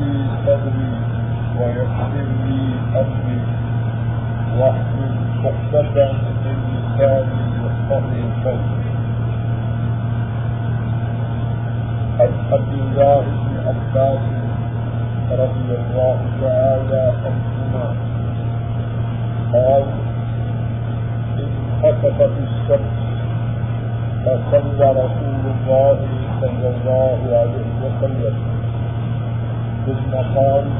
لي صدري لي أمري واحلل عقدة من لساني قولي عن الله بن عباس رضي الله تعالى عنهما قال الشمس فصلى رسول الله صلى الله عليه وسلم. خان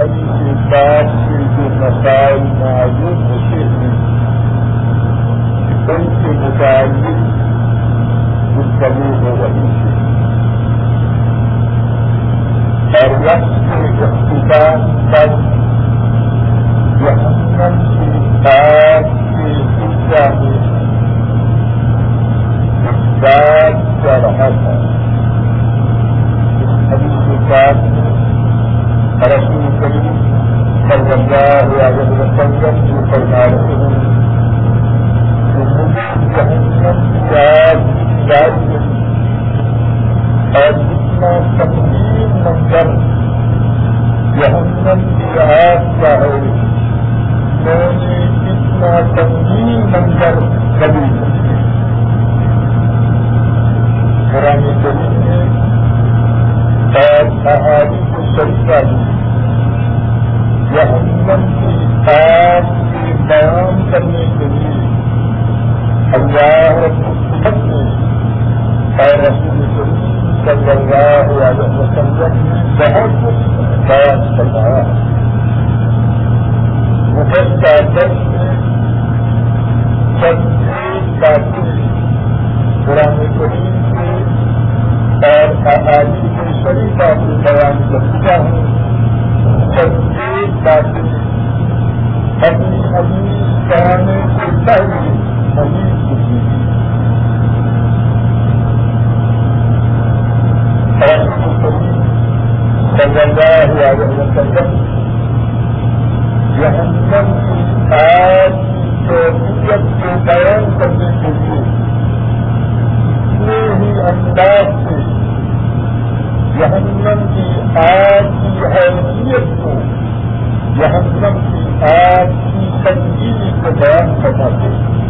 کے مسائل معلوم ہوتے ہیں ان کے متعلق گفتگو ہو رہی ہے اور وقت کے اختتام تک جہنم کی آگ کی حیثیت کو، جہنم کی آگ کی تنگی کو بیان کرنا چاہیے۔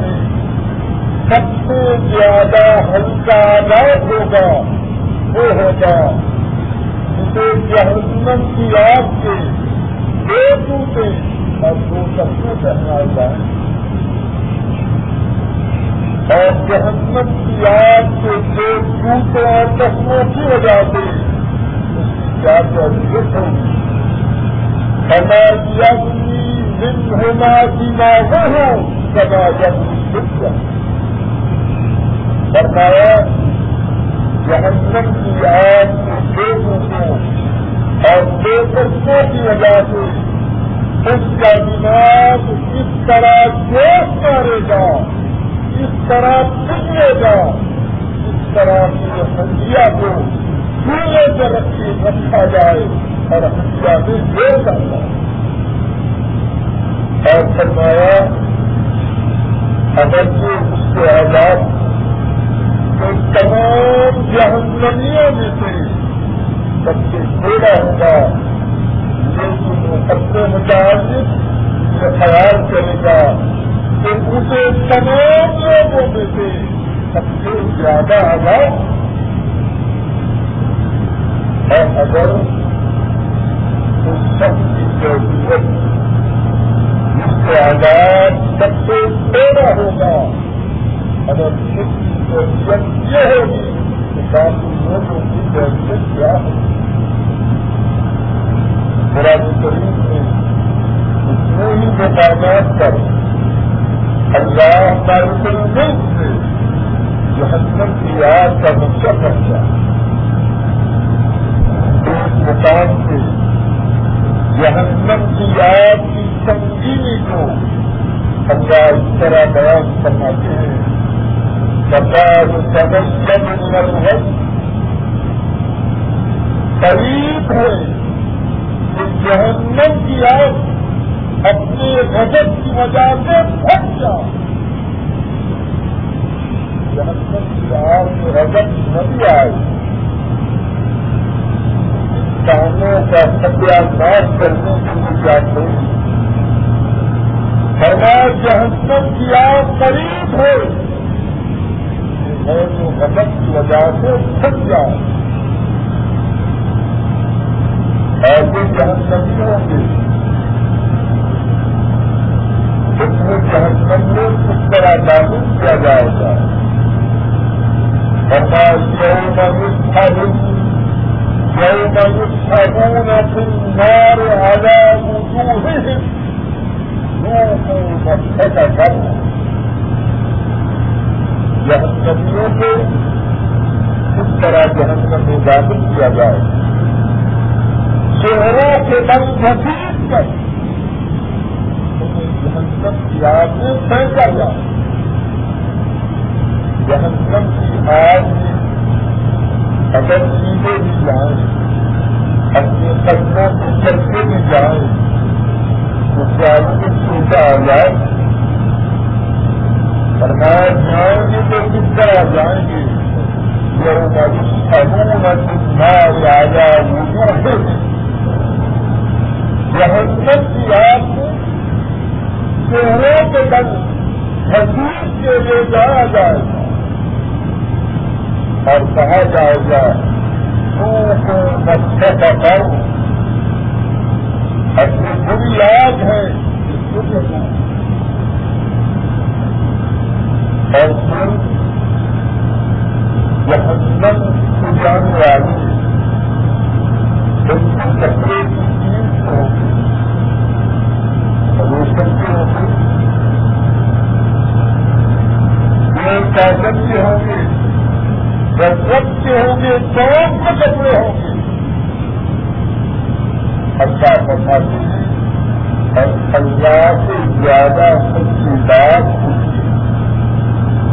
سے زیادہ ہلکا آزاد ہوگا، وہ ہوگا۔ جسے جہنم کی آگ کے دو ٹوٹے اور دو سبزے پہنا جائیں اور جہنم کی آگ کے دو ٹوٹوں اور چشموں کی وجہ سے اس کی کیا تعریف ہوگی ہماری اپنی دن ہونا کی وہ ہوں سدا جب فرمایا جہنم کی آگ کے دو کو اور بے سستوں کی وجہ سے اس کا دماغ اس طرح جوش مارے گا، اس طرح پھلے گا، اس طرح کی ہنڈیا کو چولہے پر رکھے رکھا جائے اور ہنڈیا سے جوڑ جاتا اور فرمایا، اگر یہ اس کے آزاد تمام جہنمیوں میں سے سب سے چھوڑا ہوگا لیکن وہ اپنے متعلق یہ خیال کرے گا کہ اسے تمام لوگوں میں سے سب سے زیادہ آزاد اور اگر اس شخص کی ضرورت جس سے آزاد سب سے چھوڑا ہوگا۔ اگر ضرورت یہ ہوگی کہ باقی لوگوں کی ضرورت کیا ہے قرآن شریف میں اتنے ہی مقامات پر اللہ مالک الملک سے جہنم کی آگ کا نقشہ رکھا اس مقام سے جہنم کی آگ کی سنگینی کو اللہ اس طرح بیان فرماتے ہیں۔ سرکار سمجھ ہے قریب ہے کہ جہنم کی آگ اپنے غضب کی وجہ سے پھٹ جائے۔ جہنم کی آگ میں رجت نہیں آئے۔ انسانوں کا ستیہ ناش کرنے کی وجہ سے۔ فرمایا، جہنم کی آگ قریب ہے ہے جو غضب کی وجہ سے پھٹ جائے۔ ایسے جہنمی ہوں گے اس میں جہنم میں کس طرح داخل کیا جائے گا۔ بتا یوم یوم یوم نار آیا وجوہہم ذوقوا جہنمیوں کو کس طرح جہنم میں داخل کیا جائے چہروں کے بل مسیح کر انہیں جہنم کی آگ میں پھینکا جائے جہنم کی آگ میں اگر سیدھے بھی جائیں، اپنے قدموں کو چلتے بھی جائیں، تو کیا چھوٹا آ جائے۔ فرمایا جائیں گے تو کس طرح جائیں گے راجا جہنت کی آپ چہروں کے بند حسین کے لیے جایا جائے۔ گا اور کہا جائے گا کو بچے کا کرم اپنی بری یاد ہے۔ اور پھر جہنم کو جانے والی ان کی کپڑے کی ہوگی کے ہوں گے یہ کاغذ کے ہوں گے گزرت کے ہوں گے چوک کے کپڑے ہوں گے اچھا فرماتے ہیں اور اللہ سے زیادہ سچی بات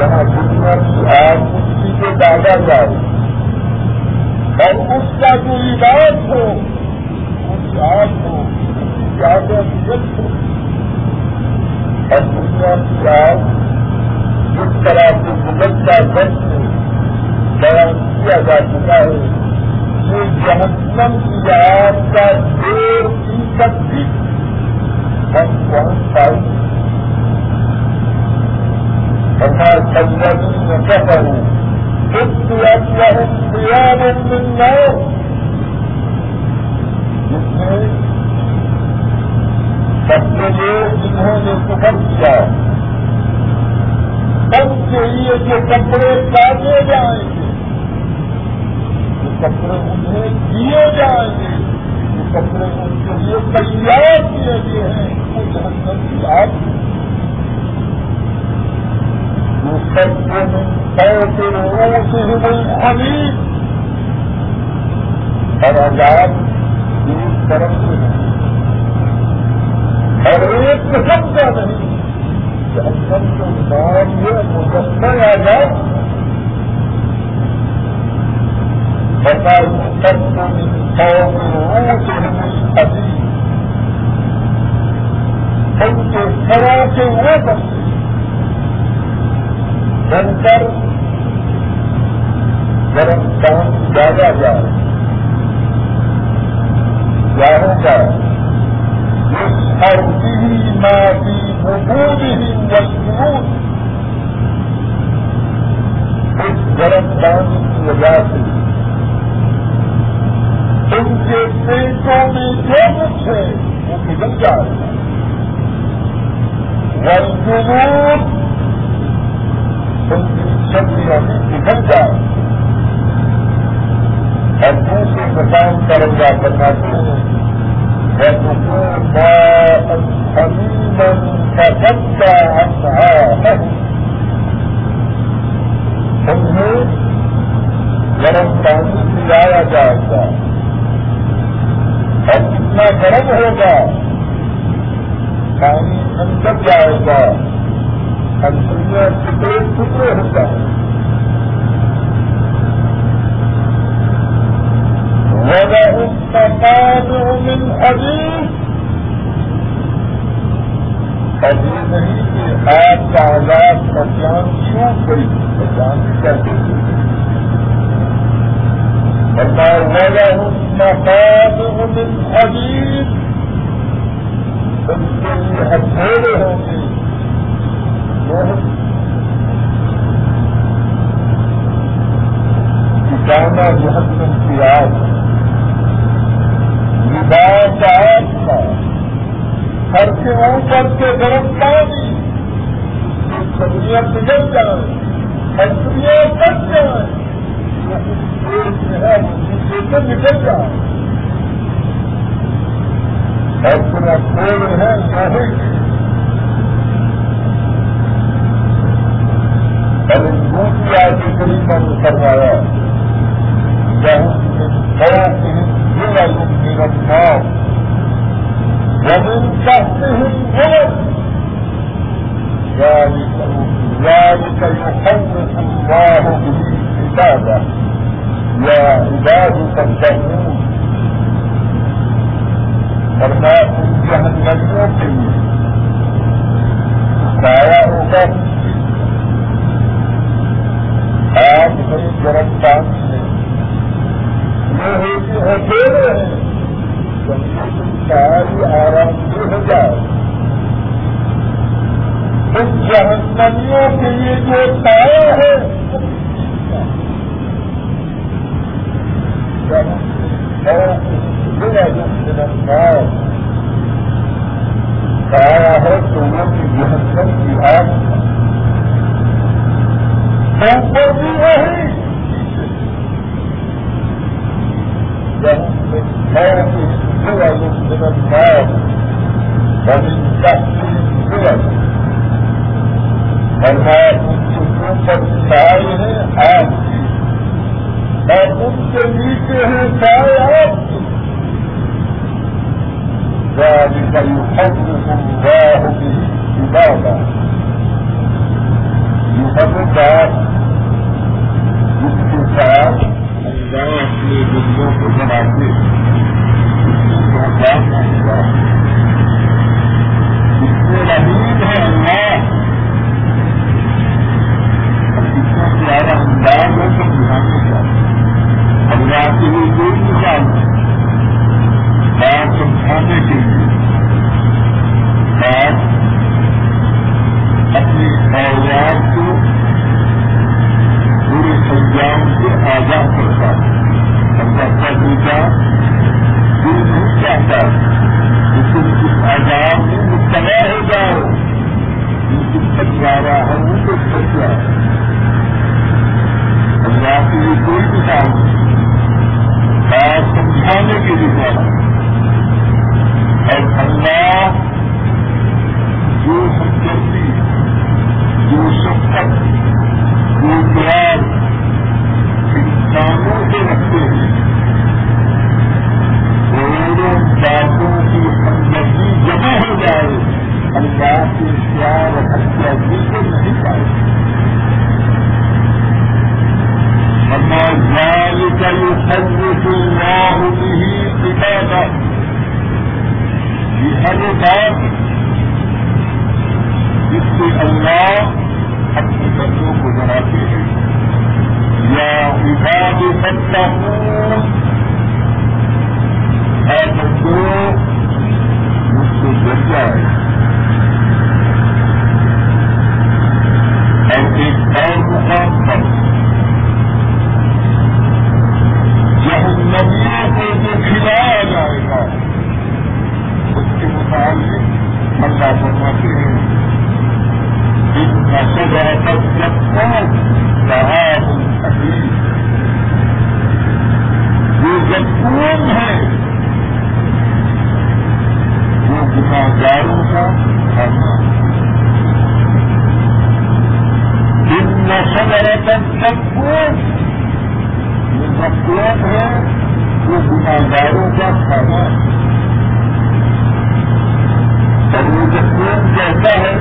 یہاں دنیا کی آگ اسی کے ڈالا جائے۔ اور اس کا جو علاج ہو، اس آگ کو زیادہ جلد ہو اور دنیا کی آگ جس طرح سے گزرتا درد میں بیان کیا جا چکا ہے، یہ جہنم کی آگ کا دیر فیصد بھی کپڑے کاٹے جائیں گے کپڑے انہیں دیے جائیں گے کپڑے ان کے لیے تیار کیے گئے ہیں وہ جہنم کی آگ جو سب کو سے اور آزاد ایک طرف سے نہیں اور ایک قسم کا نہیں کہ اکثر کے نام یہ مجسمہ آزاد بتا سب سے کے وہ بن کر گرم کام زیادہ جائے کیا ہوگا اس مضبوط اس گرم پانی کی وجہ سے۔ کے پیٹوں میں جو کچھ ہے وہ نکل جائے گا ان کی شکریہ بھی نکل جائے اور دوسرے مقام پر اللہ بتاتے ہیں انہیں گرم پانی پلایا جائے گا۔ اور کتنا گرم ہوگا پانی اندر جائے گا اندر ٹکڑے ٹکڑے ہو جائیں گے ولهم مقامع من حديث۔ ابھی نہیں کہ آپ کا آزاد پہچان کیوں گئی پہچان کیسے بتاؤ ولهم مقامع من حديث کے جانا جہنم کی آگ کا کے اوپر کے گرم پانی سبزیاں پگل فیکٹریاں کٹ جائیں سے نکل جائیں اور پورا کھول ہے نہیں اور دوسری آج کی قریب میں کروایا جہاں بڑا من النار ومن تحتهم غرب ذلك ذلك يخوف الله به عباده يا عباد فاتقون فرمایا، ان جہنمیوں کے لیے۔ سایہ ہوگا آپ میں گرم پانی ہے۔ اکیلے ہیں ساری آرام سے ہو جائے۔ ان جہنمیوں کے لیے جو تایا ہے سایہ ہے۔ تو کی جہنم کی آگ اوپر بھی وہی النار ومن فرمایا ان کے اوپر سائے ہیں آگ اور ان کے نیچے ہیں سائے آگ کی ذلك يحرك الله جس کے ساتھ اپنے بندوں کو بناتے اس میں رحیم ہے اللہ۔ جو ہے وہ گناگاروں کا کھانا اور وہ مقصود کہتا ہے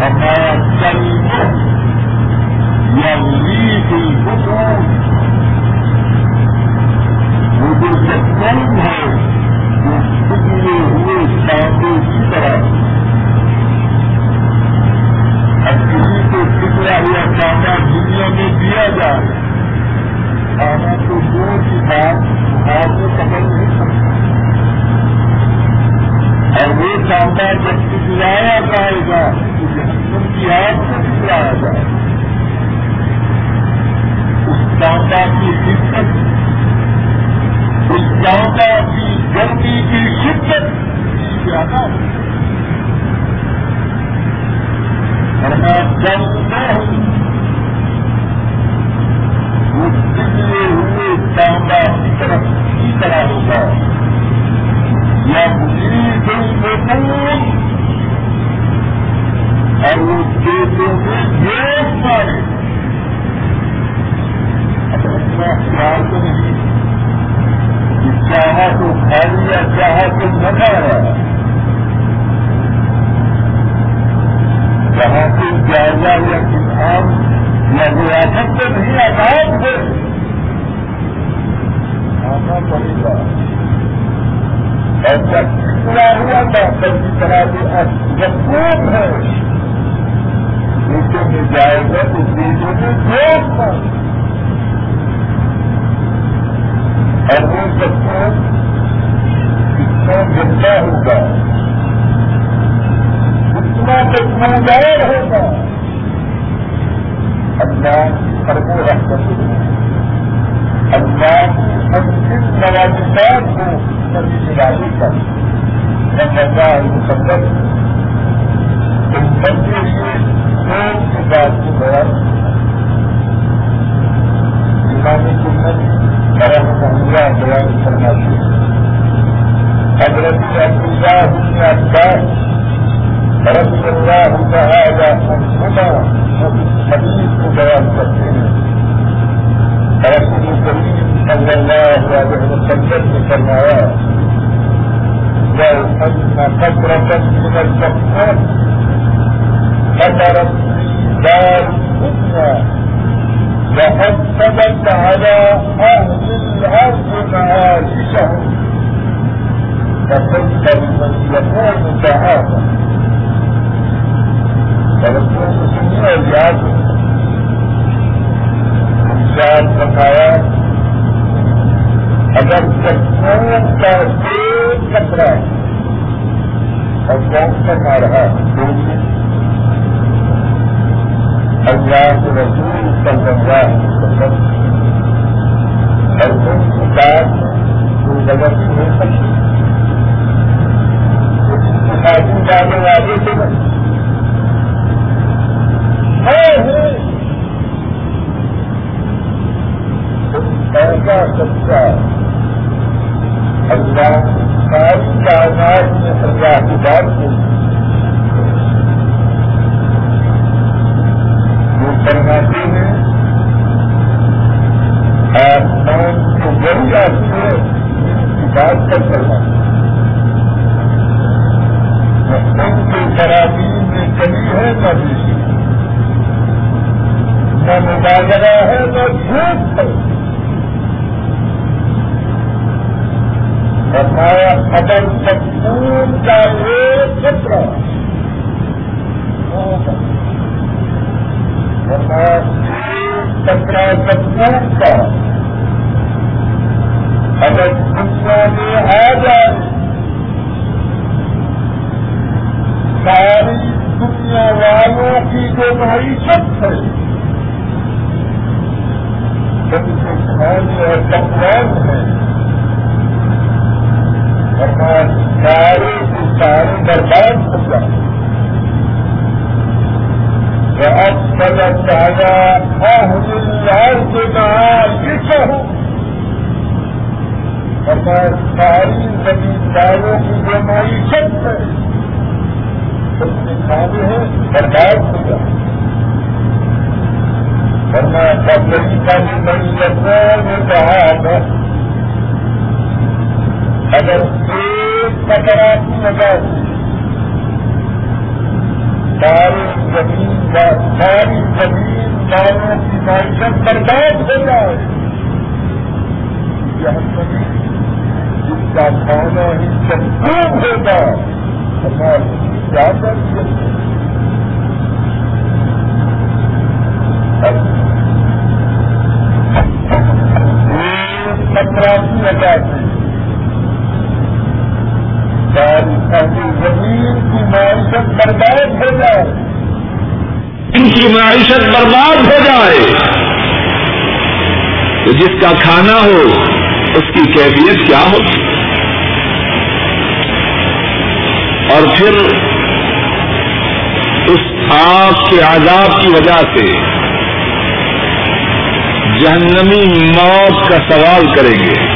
ہمارا کل یا لی کی حکومت وہ جو مقصود ہے، وہ پکڑے ہوئے سانپے کی طرح۔ کو ٹکڑا ہوا کھانا دنیا میں دیا جائے۔ کھانا تو دور کی بات آپ کو پکڑ نہیں سکتا اور وہ چاندہ جب ٹکرایا جائے گا تو جہنم کی آگ سے ٹکرایا جائے۔ گا اس چاندہ کی حصت اس چاندہ کی گرمی کی شدت زیادہ ہوگی چاہا تو کھا لیا چاہا تو نہ رہا جہاں سے جائزہ یا کتاب یا ریاست سے نہیں آزاد ہے۔ آنا پڑے گا اور جب ٹکڑا ہوا تھا تب کی طرح سے مقبول ہے۔ دیشوں میں جائے گا تو دیشوں میں جوش تھا؟ اور وہ مقبول کتنا گندا ہوگا۔ مقبول ہوگا اللہ سرو رحمت اللہ کو نبی نرالی کر نمبر ان سب کے کون سی بات کو سنت بیان کرنا چاہیے حضرت عبداللہ بن عباس رضی اللہ تعالی عنہما حدیث کو بیان کرتے ہیں رسول کریم صلی اللہ علیہ وسلم اندر فرمایا من الجنة دار الدنيا على أهل الأرض معاشهم يكون تعالى فلكن بتایا اگر چکون کا ایک کپڑا اور کون سا کھا رہا اللہ کے رسول کل گنگا اور ان کی بات جگہ ہو سکتی شادی جانے والے سے نہیں ایسا سچا اللہ ساری کائنات میں اللہ کی بات کو وہ فرماتے ہیں آسمان کو بڑی سے کی بات کر کرنا ان کے خرابی میں کمی ہے نہ بیشی نہ مبادلہ ہے نہ جھوٹ ہے۔ اگر سکون کا ایک چکر فرمایا چکرا سکون کا۔ اگر دنیا میں آ جائے ساری دنیا والوں کی جو معیشت ہے۔ ان کے کھانے اور پکوان ہیں۔ سارے سارے برباد ہو جائے اب سب تازہ لال کے کہا کس ہوں اور ساری زمینداروں کی جو معیشت ہے اس کے کھانے ہیں برباد ہو جائے میں سب کا بھی بڑی لگتا میں کہا تھا اگر ایک کچرا کی وجہ سے ساری زمین کا ساری زمین داروں کی معیشت برباد ہو جائے، یہ زمین جس کا کھانا ہی سب ہوگا ہماری کیا کر خطرہ کی وجہ معیشت برباد ہو جائے۔ ان کی معیشت برباد ہو جائے۔ تو جس کا کھانا ہو، اس کی کیفیت کیا ہو؟ اور پھر اس آگ کے عذاب کی وجہ سے جہنمی موت کا سوال کریں گے۔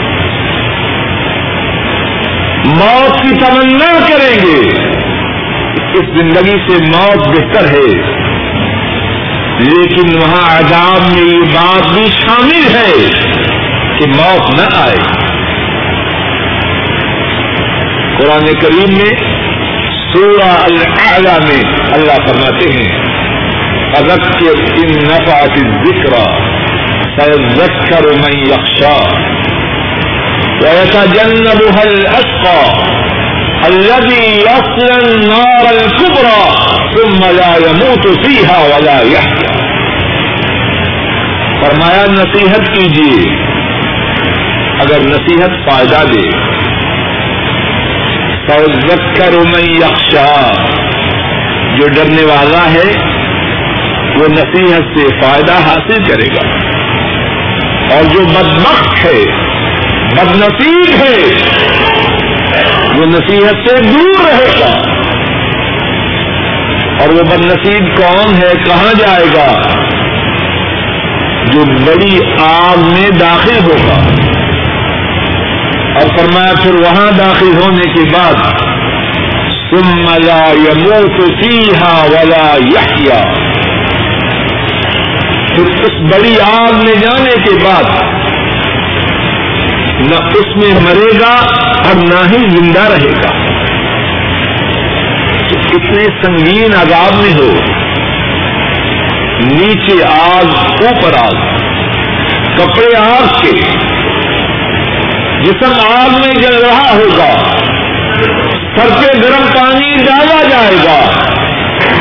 موت کی تمنا کریں گے۔ اس زندگی سے موت بہتر ہے۔ لیکن وہاں عذاب میں یہ بات بھی شامل ہے کہ موت نہ آئے۔ قرآن کریم میں سورہ الاعلی میں اللہ فرماتے ہیں اگر ان نفعت ذکر سيذكر من يخشى ويتجنبها الأشقى الذي يصل النار الكبرى ثم لا يموت فيها ولا يحيا. فرمایا، نصیحت کیجیے۔ اگر نصیحت فائدہ دے فذکر من یخشا جو ڈرنے والا ہے، وہ نصیحت سے فائدہ حاصل کرے گا۔ اور جو بدمخت ہے بد نصیب ہے وہ نصیحت سے دور رہے گا۔ اور وہ بد نصیب کون ہے، کہاں جائے گا؟ جو بڑی آگ میں داخل ہوگا۔ اور فرمایا، پھر وہاں داخل ہونے کے بعد، ثم لا يموت فيها ولا يحيا پھر اس بڑی آگ میں جانے کے بعد نہ اس میں مرے گا اور نہ ہی زندہ رہے گا۔ کتنے سنگین عذاب میں ہو۔ نیچے آگ، اوپر آگ۔ کپڑے آگ کے۔ جسم آگ میں جل رہا ہوگا۔ سر پہ گرم پانی ڈالا جائے گا۔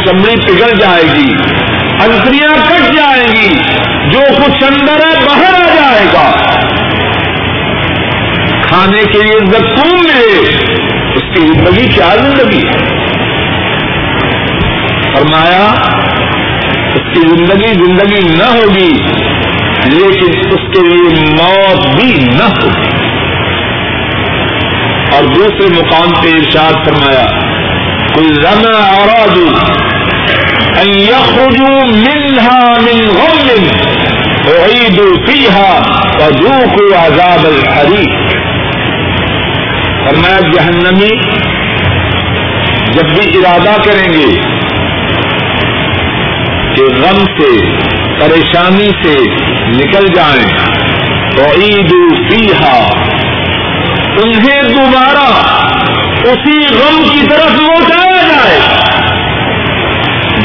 چمڑی پگھل جائے گی۔ انتریاں کٹ جائیں گی۔ جو کچھ اندر ہے، باہر آ جائے گا۔ کھانے کے لیے زکون ملے، اس کی زندگی کیا زندگی؟ ہے فرمایا، اس کی زندگی زندگی نہ ہوگی، لیکن اس کے لیے موت بھی نہ ہوگی۔ اور دوسرے مقام پہ ارشاد فرمایا کوئی رنا اور يخرجوا منها من غم وعيدوا فيها وذوقوا عذاب الحريق فرمایا جہنمی جب بھی ارادہ کریں گے کہ غم سے، پریشانی سے نکل جائیں تو عید فیحا انہیں دوبارہ اسی غم کی طرف لوٹایا جائے۔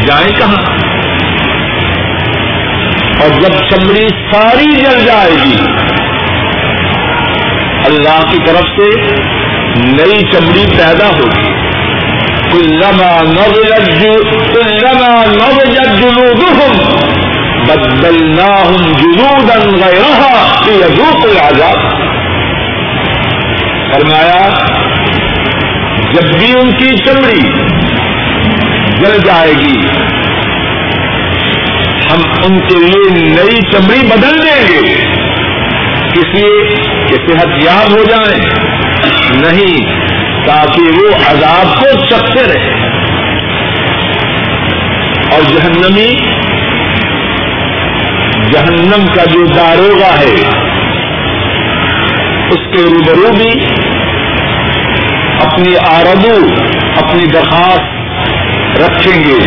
جائیں کہاں؟ اور جب چمڑی ساری جل جائے گی، اللہ کی طرف سے نئی چمڑی پیدا ہوگی کلما کلما نوجد جلودهم بدلناهم جلودا غيرها ليذوقوا العذاب۔ فرمایا، جب بھی ان کی چمڑی جل جائے گی، ہم ان کے لیے نئی چمڑی بدل دیں گے۔ اس لیے؟ کہ صحت یاب ہو جائیں۔ نہیں، تاکہ وہ عذاب کو چکتے رہے۔ اور جہنمی، جہنم کا جو داروگا ہے، اس کے روبرو بھی اپنی آردو اپنی درخواست رکھیں گے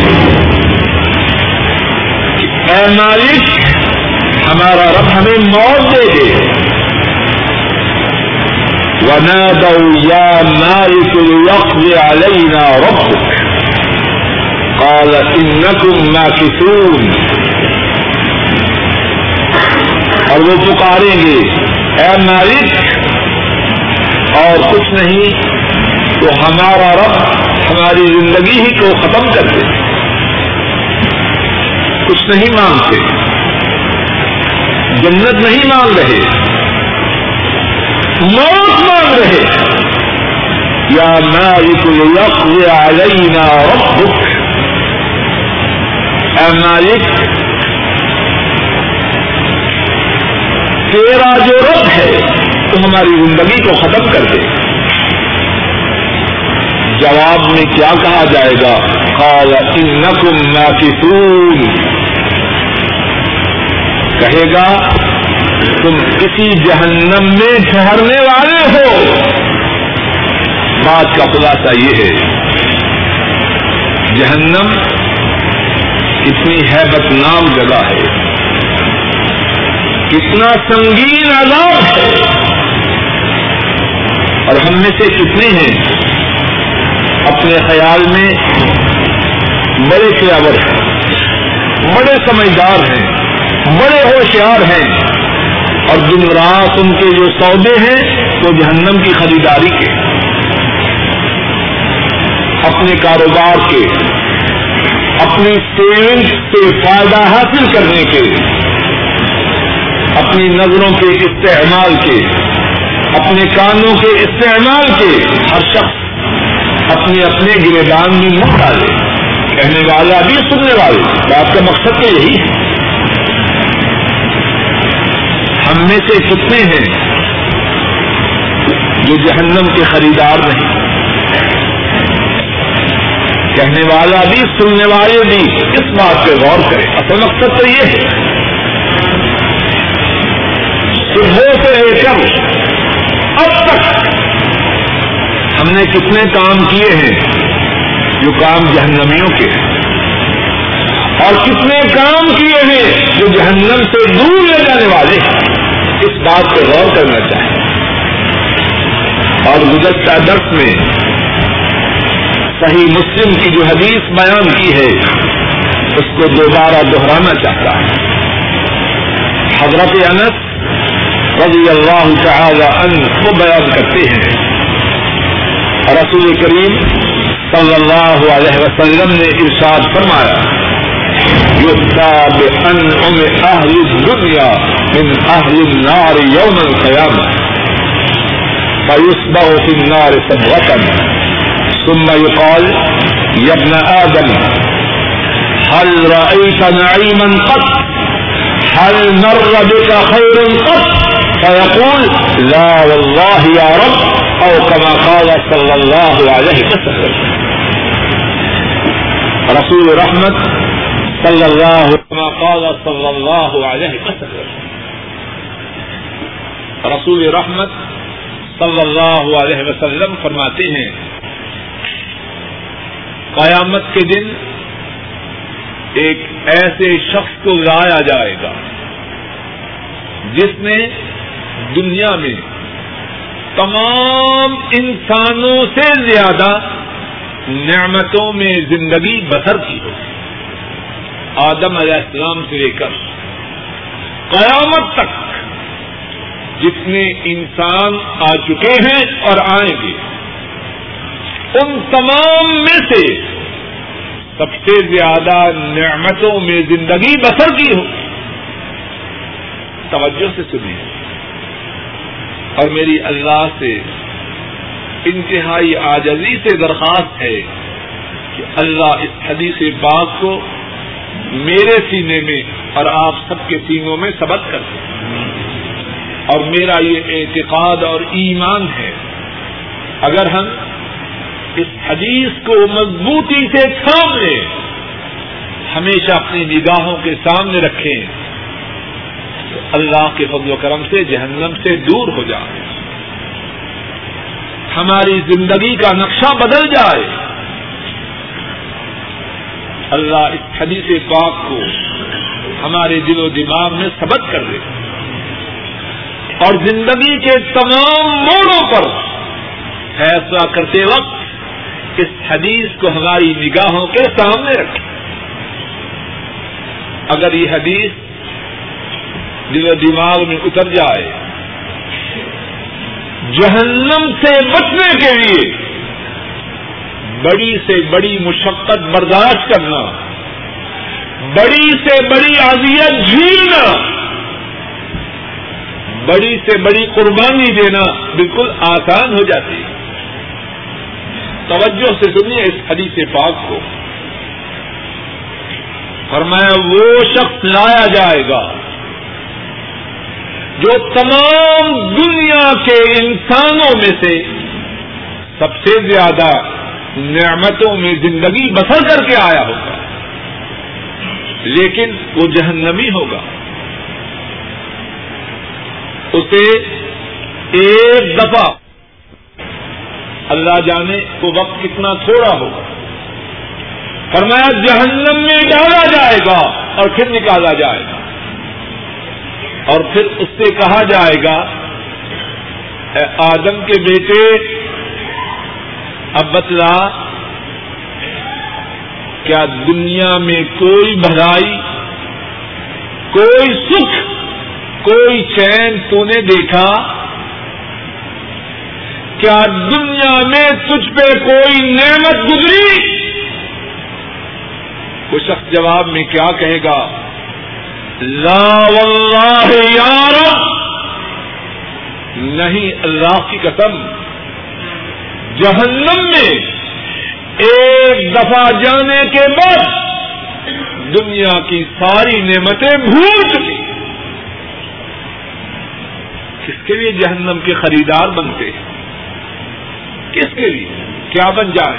اے مالک، ہمارا رب ہمیں موت دے دے۔ ونادوا يا مالك ليقضي علينا ربك. قال إنكم ماكثون. اور وہ پکاریں گے، اے مالک، اور کچھ نہیں، تو ہمارا رب ہماری زندگی ہی کو ختم کر دے۔ کچھ نہیں مانگتے۔ جنت نہیں مانگ رہے۔ موت مانگ رہے یا مالک یقضی علینا ربک۔ اے مالک، تیرا جو رب ہے تو ہماری زندگی کو ختم کر دے۔ جواب میں کیا کہا جائے گا؟ قال، انکم ناکسون۔ کہے گا تم کسی جہنم میں ٹھہرنے والے ہو۔ بات کا خلاصہ یہ ہے، جہنم کتنی ہیبت نام جگہ ہے، کتنا سنگین عذاب ہے۔ اور ہم میں سے کتنے ہیں اپنے خیال میں بڑے پیاور ہیں، بڑے سمجھدار ہیں، بڑے ہوشیار ہیں۔ اور دن رات ان کے جو سودے ہیں، وہ جہنم کی خریداری کے۔ اپنے کاروبار کے، اپنی سیونگ سے فائدہ حاصل کرنے کے، اپنی نظروں کے استعمال کے، اپنے کانوں کے استعمال کے ہر شخص اپنے اپنے گردان میں منہ ڈالے۔ کہنے والا بھی سننے والے۔ بات کا مقصد تو یہی ہے۔ ہم میں سے کتنے ہیں جو جہنم کے خریدار نہیں؟ کہنے والا بھی، سننے والے بھی، اس بات پہ غور کرے۔ اصل مقصد تو یہ ہے صبح سے لے کر اب تک ہم نے کتنے کام کیے ہیں جو کام جہنمیوں کے ہیں؟ اور کتنے کام کیے ہیں جو جہنم سے دور لے جانے والے ہیں؟ اس بات پہ غور کرنا چاہیں۔ اور گزشتہ درس میں صحیح مسلم کی جو حدیث بیان کی ہے، اس کو دوبارہ دہرانا چاہتا ہے حضرت انس رضی اللہ تعالی عنہ کو بیان کرتے ہیں۔ رسول کریم صلی اللہ علیہ وسلم نے ارشاد فرمایا بأنعم أهل الدنيا من أهل النار يوم القيامة فيصبغ في النار صبغة ثم يقال يا ابن آدم، هل رأيت نعيما قط؟ هل مر بك خير قط؟ فيقول، لا والله يا رب، أو كما قال صلى الله عليه وسلم. رسول رحمت صلی اللہ قال صلی اللہ علیہ وسلم. رسول رحمت صلی اللہ علیہ وسلم فرماتے ہیں، قیامت کے دن ایک ایسے شخص کو لایا جائے گا جس نے دنیا میں تمام انسانوں سے زیادہ نعمتوں میں زندگی بسر کی ہوگی آدم علیہ السلام سے لے کر قیامت تک جتنے انسان آ چکے ہیں اور آئیں گے، ان تمام میں سے سب سے زیادہ نعمتوں میں زندگی بسر کی ہو توجہ سے سنی اور میری اللہ سے انتہائی آجزی سے درخواست ہے کہ اللہ اس حدیث پاک کو میرے سینے میں اور آپ سب کے سینوں میں سبق کر اور میرا یہ اعتقاد اور ایمان ہے، اگر ہم اس حدیث کو مضبوطی سے تھام لیں ہمیشہ اپنی نگاہوں کے سامنے رکھیں، تو اللہ کے فضل و کرم سے جہنم سے دور ہو جائے۔ ہماری زندگی کا نقشہ بدل جائے۔ اللہ اس حدیث پاک کو ہمارے دل و دماغ میں سبق کر دے اور زندگی کے تمام موڑوں پر فیصلہ کرتے وقت اس حدیث کو ہماری نگاہوں کے سامنے رکھے اگر یہ حدیث دل و دماغ میں اتر جائے جہنم سے بچنے کے لیے بڑی سے بڑی مشقت برداشت کرنا، بڑی سے بڑی اذیت جھیلنا، بڑی سے بڑی قربانی دینا بالکل آسان ہو جاتی ہے۔ توجہ سے سنیے اس حدیث پاک کو۔ فرمایا، وہ شخص لایا جائے گا جو تمام دنیا کے انسانوں میں سے سب سے زیادہ نعمتوں میں زندگی بسر کر کے آیا ہوگا۔ لیکن وہ جہنمی ہوگا۔ اسے ایک دفعہ اللہ جانے کو وقت کتنا تھوڑا ہوگا۔ فرمایا، جہنم میں ڈالا جائے گا اور پھر نکالا جائے گا۔ اور پھر اس سے کہا جائے گا، اے آدم کے بیٹے اب بتلا کیا دنیا میں کوئی بھلائی، کوئی سکھ، کوئی چین تو نے دیکھا؟ کیا دنیا میں تجھ پہ کوئی نعمت گزری؟ وہ شخص جواب میں کیا کہے گا؟ لا واللہ یار نہیں اللہ کی قسم جہنم میں ایک دفعہ جانے کے بعد دنیا کی ساری نعمتیں بھول چکی۔ کس کے لیے جہنم کے خریدار بنتے؟ ہیں کس کے لیے؟ کیا بن جائے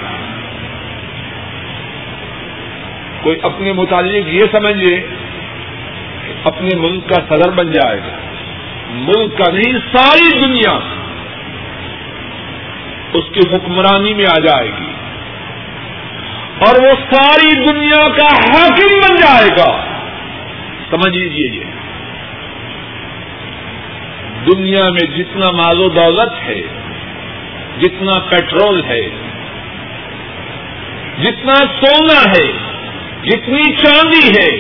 کوئی اپنے متعلق یہ سمجھے اپنے ملک کا صدر بن جائے گا۔ ملک کا نہیں، ساری دنیا۔ اس کی حکمرانی میں آ جائے گی اور وہ ساری دنیا کا حاکم بن جائے گا سمجھ لیجیے یہ۔ دنیا میں جتنا مال و دولت ہے، جتنا پیٹرول ہے، جتنا سونا ہے، جتنی چاندی ہے،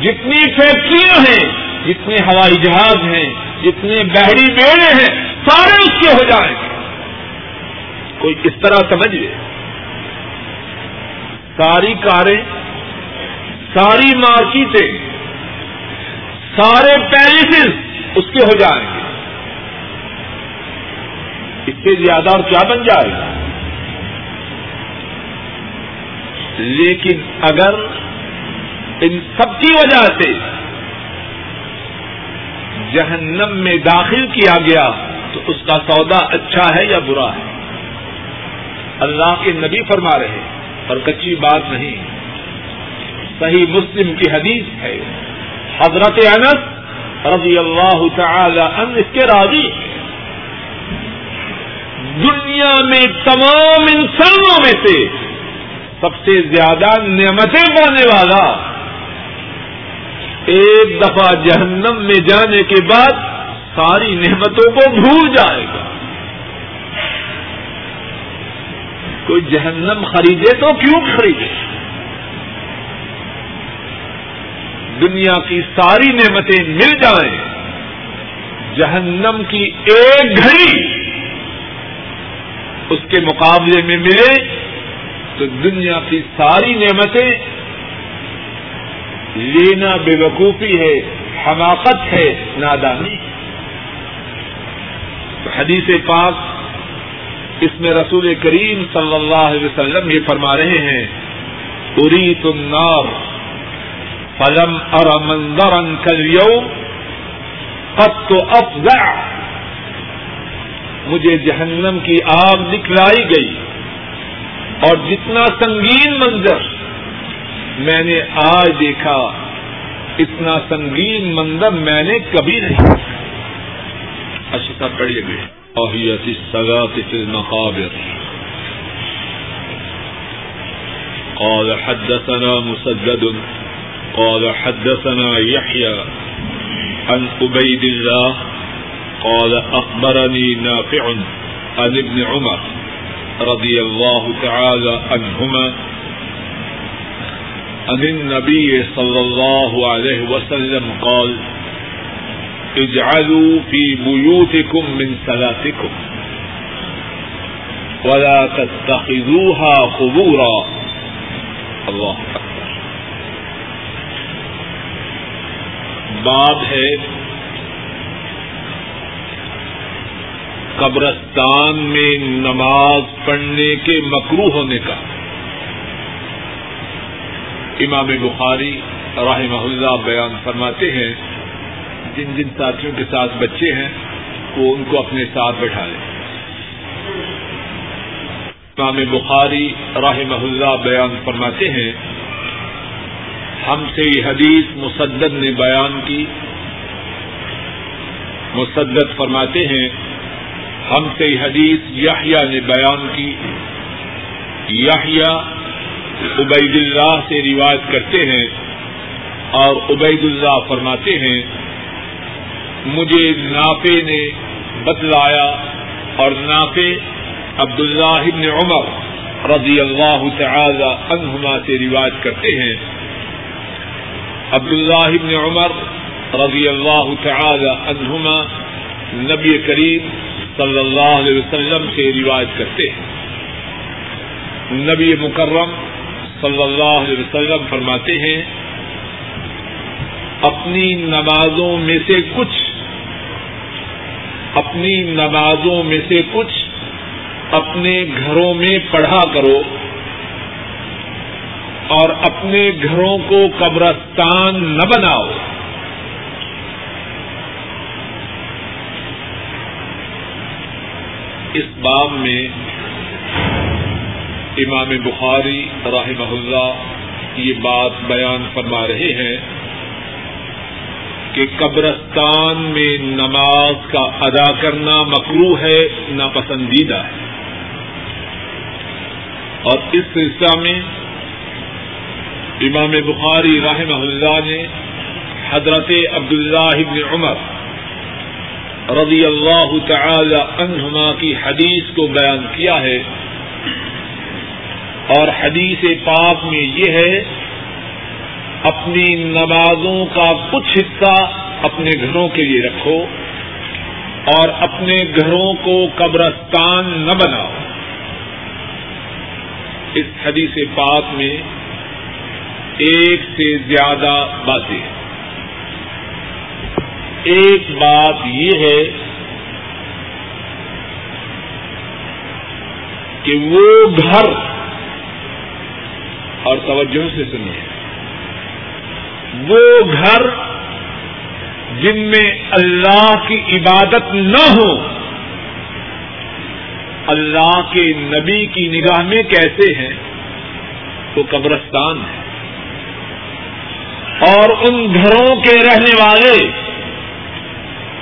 جتنی فیکٹریاں ہیں، جتنے ہوائی جہاز ہیں، جتنے بحری بیڑے ہیں، سارے اس کے ہو جائیں گے۔ کوئی اس طرح سمجھ لے؟ ساری کاریں، ساری مارکیٹیں، سارے پیلسز اس کے ہو جائیں گے۔ اس سے زیادہ اور کیا بن جائے؟ گا لیکن اگر ان سب کی وجہ سے جہنم میں داخل کیا گیا تو اس کا سودا اچھا ہے یا برا ہے؟ اللہ کے نبی فرما رہے اور کچی بات نہیں۔ صحیح مسلم کی حدیث ہے۔ حضرت انس رضی اللہ تعالی عنہ اس کے راضی۔ دنیا میں تمام انسانوں میں سے سب سے زیادہ نعمتیں پانے والا ایک دفعہ جہنم میں جانے کے بعد ساری نعمتوں کو بھول جائے گا۔ کوئی جہنم خریدے تو کیوں خریدے؟ دنیا کی ساری نعمتیں مل جائیں، جہنم کی ایک گھڑی اس کے مقابلے میں ملے تو دنیا کی ساری نعمتیں لینا بے وقوفی ہے، حماقت ہے، نادانی۔ حدیث پاک اس میں رسول کریم صلی اللہ علیہ وسلم یہ فرما رہے ہیں پوری تنار فلم اور مندر کلیو اب تو افزا مجھے جہنم کی آگ دکھلائی گئی اور جتنا سنگین منظر میں نے آج دیکھا، اتنا سنگین منظر میں نے کبھی نہیں اشتا اچھا، پڑھیے۔ گئے اہیت سگا فی المقابر۔ قال حدثنا مسدد، قال حدثنا يحيى عن عبيد الله، قال أخبرني نافع عن ابن عمر رضي الله تعالى عنهما، عن النبي صلى الله عليه وسلم قال اجعلوا في بيوتكم من صلاتكم ولا تتخذوها قبورا الله باب ہے قبرستان میں نماز پڑھنے کے مکرو ہونے کا۔ امام بخاری رحمہ اللہ بیان فرماتے ہیں جن جن ساتھیوں کے ساتھ بچے ہیں، وہ ان کو اپنے ساتھ بٹھا لیں۔ امام بخاری رحمہ اللہ بیان فرماتے ہیں، ہم سے یہ حدیث مسدد نے بیان کی۔ مسدد فرماتے ہیں، ہم سے حدیث یحییٰ نے بیان کی۔ یحییٰ عبید اللہ سے روایت کرتے ہیں اور عبید اللہ فرماتے ہیں مجھے نافے نے بتلایا اور نافے عبداللہ ابن عمر رضی اللہ تعالی عنہما سے روایت کرتے ہیں۔ عبداللہ ابن عمر رضی اللہ تعالی عنہما نبی کریم صلی اللہ علیہ وسلم سے روایت کرتے ہیں۔ نبی مکرم صلی اللہ علیہ وسلم فرماتے ہیں، اپنی نمازوں میں سے کچھ اپنی نمازوں میں سے کچھ اپنے گھروں میں پڑھا کرو اور اپنے گھروں کو قبرستان نہ بناؤ۔ اس باب میں امام بخاری رحمہ اللہ یہ بات بیان فرما رہے ہیں۔ کہ قبرستان میں نماز کا ادا کرنا مکرو ہے، ناپسندیدہ ہے۔ اور اس سلسلہ میں امام بخاری رحمہ اللہ نے حضرت عبداللہ ابن عمر رضی اللہ تعالی عنہما کی حدیث کو بیان کیا ہے۔ اور حدیث پاک میں یہ ہے اپنی نمازوں کا کچھ حصہ اپنے گھروں کے لیے رکھو اور اپنے گھروں کو قبرستان نہ بناؤ۔ اس حدیث پاک میں ایک سے زیادہ باتیں ہیں۔ ایک بات یہ ہے کہ وہ گھر اور توجہ سے سنیے۔ وہ گھر جن میں اللہ کی عبادت نہ ہو، اللہ کے نبی کی نگاہ میں کیسے ہیں، تو قبرستان ہے۔ اور ان گھروں کے رہنے والے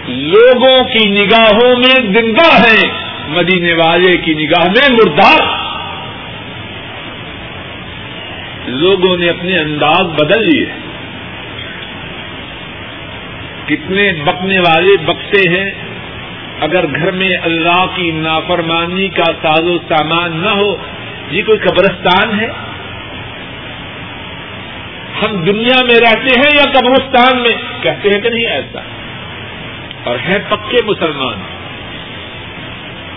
لوگوں کی نگاہوں میں زندہ ہیں، مدینے والے کی نگاہ میں مردار۔ لوگوں نے اپنے انداز بدل لیے۔ کتنے بکنے والے بکتے ہیں، اگر گھر میں اللہ کی نافرمانی کا ساز و سامان نہ ہو، یہ کوئی قبرستان ہے؟ ہم دنیا میں رہتے ہیں یا قبرستان میں؟ کہتے ہیں کہ نہیں ایسا۔ اور ہے پکے مسلمان۔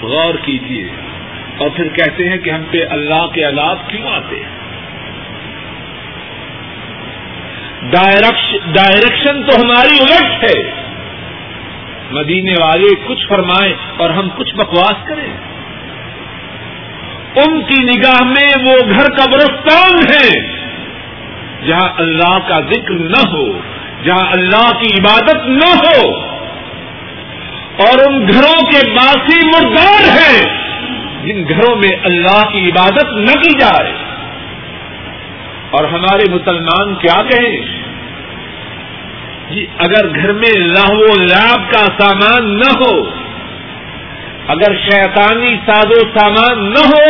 غور کیجیے اور پھر کہتے ہیں کہ ہم پہ اللہ کے علاق کیوں آتے ہیں؟ ڈائریکشن تو ہماری الٹ ہے۔ مدینے والے کچھ فرمائیں اور ہم کچھ بکواس کریں۔ ان کی نگاہ میں وہ گھر قبرستان ہے۔ جہاں اللہ کا ذکر نہ ہو، جہاں اللہ کی عبادت نہ ہو۔ اور ان گھروں کے باسی مردار ہیں، جن گھروں میں اللہ کی عبادت نہ کی جائے۔ اور ہمارے مسلمان کیا کہیں؟ جی اگر گھر میں لاہو لاب کا سامان نہ ہو، اگر شیطانی ساز و سامان نہ ہو،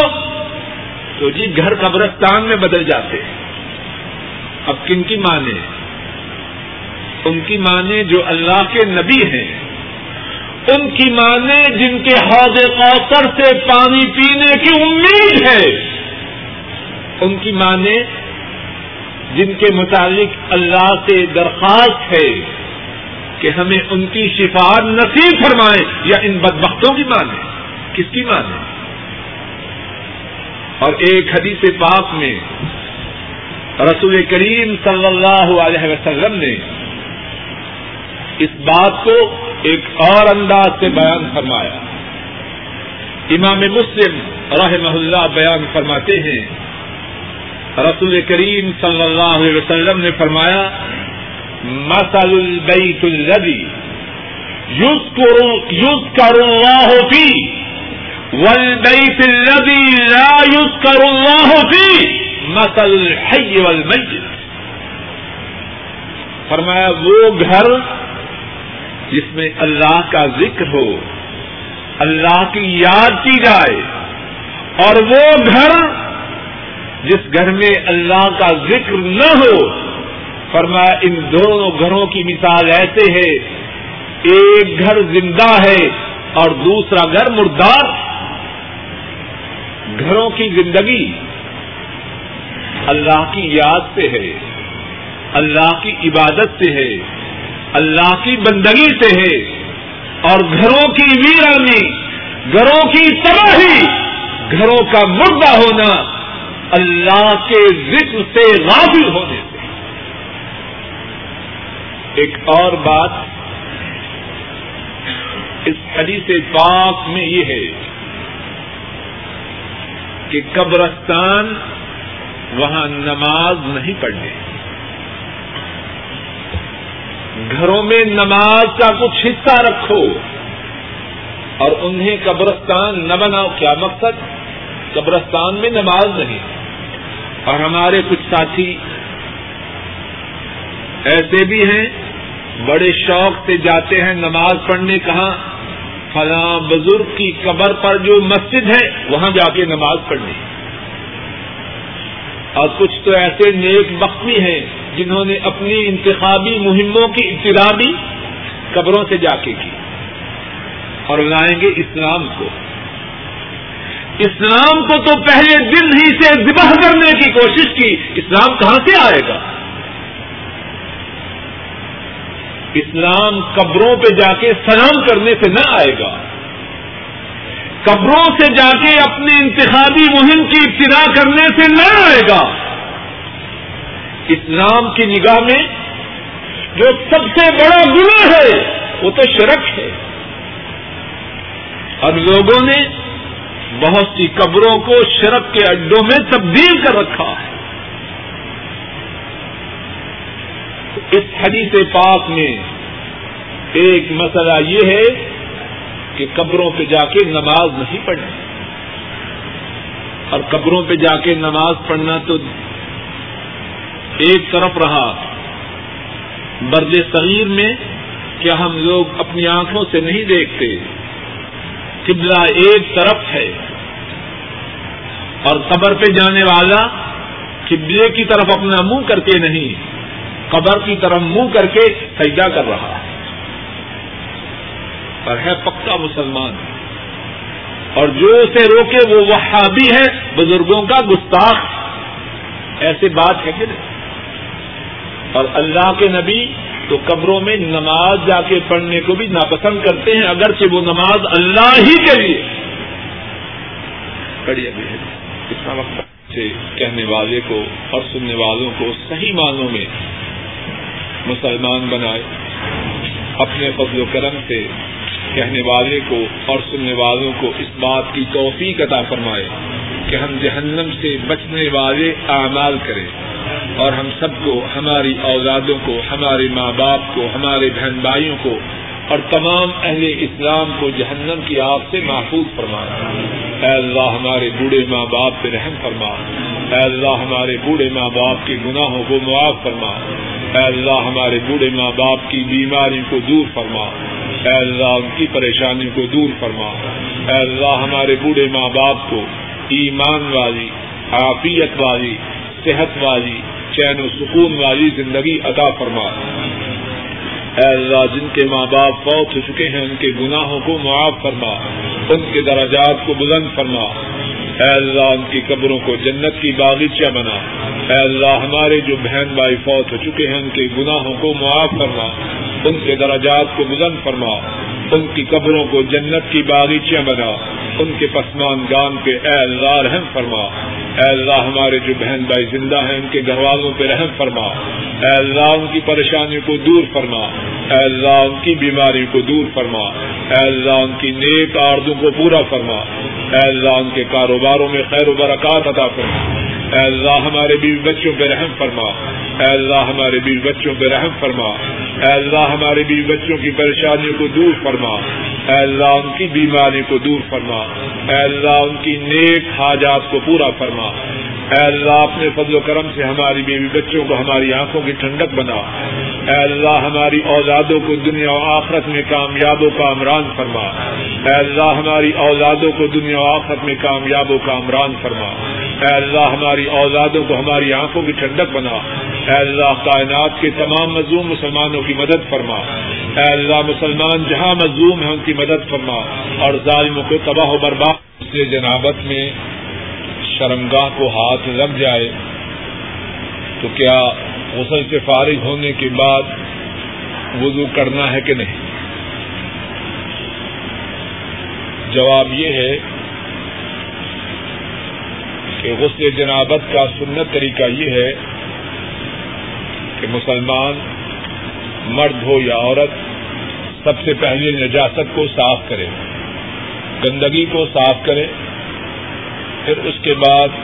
تو جی گھر قبرستان میں بدل جاتے اب کن کی مانے ان کی مانے جو اللہ کے نبی ہیں، ان کی مانے جن کے حوض کوثر سے پانی پینے کی امید ہے، ان کی مانے جن کے متعلق اللہ سے درخواست ہے کہ ہمیں ان کی شفاعت نصیب فرمائے یا ان بدبختوں کی مانے کس کی مانے اور ایک حدیث پاک میں رسول کریم صلی اللہ علیہ وسلم نے اس بات کو ایک اور انداز سے بیان فرمایا۔ امام مسلم رحمہ اللہ بیان فرماتے ہیں رسول کریم صلی اللہ علیہ وسلم نے فرمایا مسل البیت الذي يذكر الله فيه، والبيت الذي لا يذكر الله فيه مسل الحي والميت۔ فرمایا، وہ گھر جس میں اللہ کا ذکر ہو، اللہ کی یاد کی جائے، اور وہ گھر جس گھر میں اللہ کا ذکر نہ ہو، فرمایا ان دونوں گھروں کی مثال ایسے ہے، ایک گھر زندہ ہے اور دوسرا گھر مردار۔ گھروں کی زندگی اللہ کی یاد سے ہے، اللہ کی عبادت سے ہے، اللہ کی بندگی سے ہے۔ اور گھروں کی ویرانی، گھروں کی تباہی، گھروں کا مردہ ہونا اللہ کے ذکر سے غافل ہونے سے۔ ایک اور بات اس حدیث پاک میں یہ ہے کہ قبرستان وہاں نماز نہیں پڑھنے گھروں میں نماز کا کچھ حصہ رکھو اور انہیں قبرستان نہ بناؤ۔ کیا مقصد؟ قبرستان میں نماز نہیں۔ اور ہمارے کچھ ساتھی ایسے بھی ہیں، بڑے شوق سے جاتے ہیں نماز پڑھنے، کہاں فلاں بزرگ کی قبر پر جو مسجد ہے، وہاں جا کے نماز پڑھنی اور کچھ تو ایسے نیک وقت ہیں جنہوں نے اپنی انتخابی مہموں کی ابتدا بھی قبروں سے جا کے کی۔ اور لائیں گے اسلام کو۔ اسلام کو تو پہلے دن ہی سے ذبح کرنے کی کوشش کی، اسلام کہاں سے آئے گا؟ اسلام قبروں پہ جا کے سلام کرنے سے نہ آئے گا۔ قبروں سے جا کے اپنی انتخابی مہم کی ابتدا کرنے سے نہ آئے گا۔ اسلام کی نگاہ میں جو سب سے بڑا گناہ ہے، وہ تو شرک ہے۔ اب لوگوں نے بہت سی قبروں کو شرک کے اڈوں میں تبدیل کر رکھا ہے۔ اس حدیث پاک میں ایک مسئلہ یہ ہے کہ قبروں پہ جا کے نماز نہیں پڑھنی اور قبروں پہ جا کے نماز پڑھنا تو ایک طرف رہا۔ برد صغیر میں کیا ہم لوگ اپنی آنکھوں سے نہیں دیکھتے؟ قبلہ ایک طرف ہے۔ اور قبر پہ جانے والا قبلے کی طرف اپنا منہ کر کے نہیں، قبر کی طرف منہ کر کے سجدہ کر رہا ہے۔ اور ہے پکا مسلمان۔ اور جو اسے روکے وہ وہابی ہے، بزرگوں کا گستاخ۔ ایسی بات ہے کہ نہیں؟ اور اللہ کے نبی تو قبروں میں نماز جا کے پڑھنے کو بھی ناپسند کرتے ہیں، اگرچہ وہ نماز اللہ ہی کے لیے۔ پڑھی ابھی۔ اتنا وقت سے کہنے والے کو اور سننے والوں کو صحیح معنوں میں مسلمان بنائے۔ اپنے فضل و کرم سے کہنے والے کو اور سننے والوں کو اس بات کی توفیق عطا فرمائے کہ ہم جہنم سے بچنے والے اعمال کریں۔ اور ہم سب کو، ہماری اولادوں کو، ہمارے ماں باپ کو، ہمارے بہن بھائیوں کو اور تمام اہل اسلام کو جہنم کی آگ سے محفوظ فرما۔ اے اللہ، ہمارے بوڑھے ماں باپ پہ رحم فرما۔ اے اللہ، ہمارے بوڑھے ماں باپ کے گناہوں کو معاف فرما۔ اے اللہ، ہمارے بوڑھے ماں باپ کی بیماری کو دور فرما۔ اے اللہ، ان کی پریشانی کو دور فرما۔ اے اللہ، ہمارے بوڑھے ماں باپ کو ایمان والی، عافیت والی صحت والی، چین و سکون والی زندگی عطا فرما۔ اے اللہ، جن کے ماں باپ فوت ہو چکے ہیں، ان کے گناہوں کو معاف فرما، ان کے درجات کو بلند فرما۔ اے اللہ ان کی قبروں کو جنت کی باغیچہ بنا۔ اے اللہ ہمارے جو بہن بھائی فوت ہو چکے ہیں، ان کے گناہوں کو معاف فرما۔ ان کے درجات کو بلند فرما۔ ان کی قبروں کو جنت کی باغیچہ بنا۔ ان کے پسمان گان پہ اے اللہ رحم فرما۔ اے اللہ ہمارے جو بہن بھائی زندہ ہیں، ان کے گھر والوں پہ رحم فرما۔ اے اللہ ان کی پریشانیوں کو دور فرما۔ اے اللہ ان کی بیماری کو دور فرما۔ اے اللہ ان کی نیک آردوں کو پورا فرما۔ اے اللہ ان کے کاروباروں میں خیر و برکات عطا فرما۔ اے اللہ ہمارے بیوی بچوں پہ رحم فرما۔ اے اللہ ہمارے بیوی بچوں پہ رحم فرما۔ اے اللہ ہمارے بیوی بچوں کی پریشانیوں کو دور فرما۔ اے اللہ ان کی بیماری کو دور فرما۔ اے اللہ ان کی نیک حاجات کو پورا فرما۔ اے اللہ اپنے فضل و کرم سے ہماری بیوی بچوں کو ہماری آنکھوں کی ٹھنڈک بنا۔ اے اللہ ہماری اولادوں کو دنیا و آخرت میں کامیاب و کامران فرما۔ اے اللہ ہماری اولادوں کو دنیا و آخرت میں کامیاب و کامران فرما۔ اے اللہ، ہماری اولادوں کو ہماری آنکھوں کی ٹھنڈک بنا۔ اے اللہ، کائنات کے تمام مظلوم مسلمانوں کی مدد فرما۔ اے اللہ، مسلمان جہاں مظلوم ہیں ان کی مدد فرما۔ اور ظالموں کو تباہ و برباد سے جنابت میں شرمگاہ کو ہاتھ لگ جائے۔ تو کیا غسل سے فارغ ہونے کے بعد وضو کرنا ہے کہ نہیں؟ جواب یہ ہے کہ غسل جنابت کا سنت طریقہ یہ ہے کہ مسلمان مرد ہو یا عورت، سب سے پہلے نجاست کو صاف کرے، گندگی کو صاف کرے، پھر اس کے بعد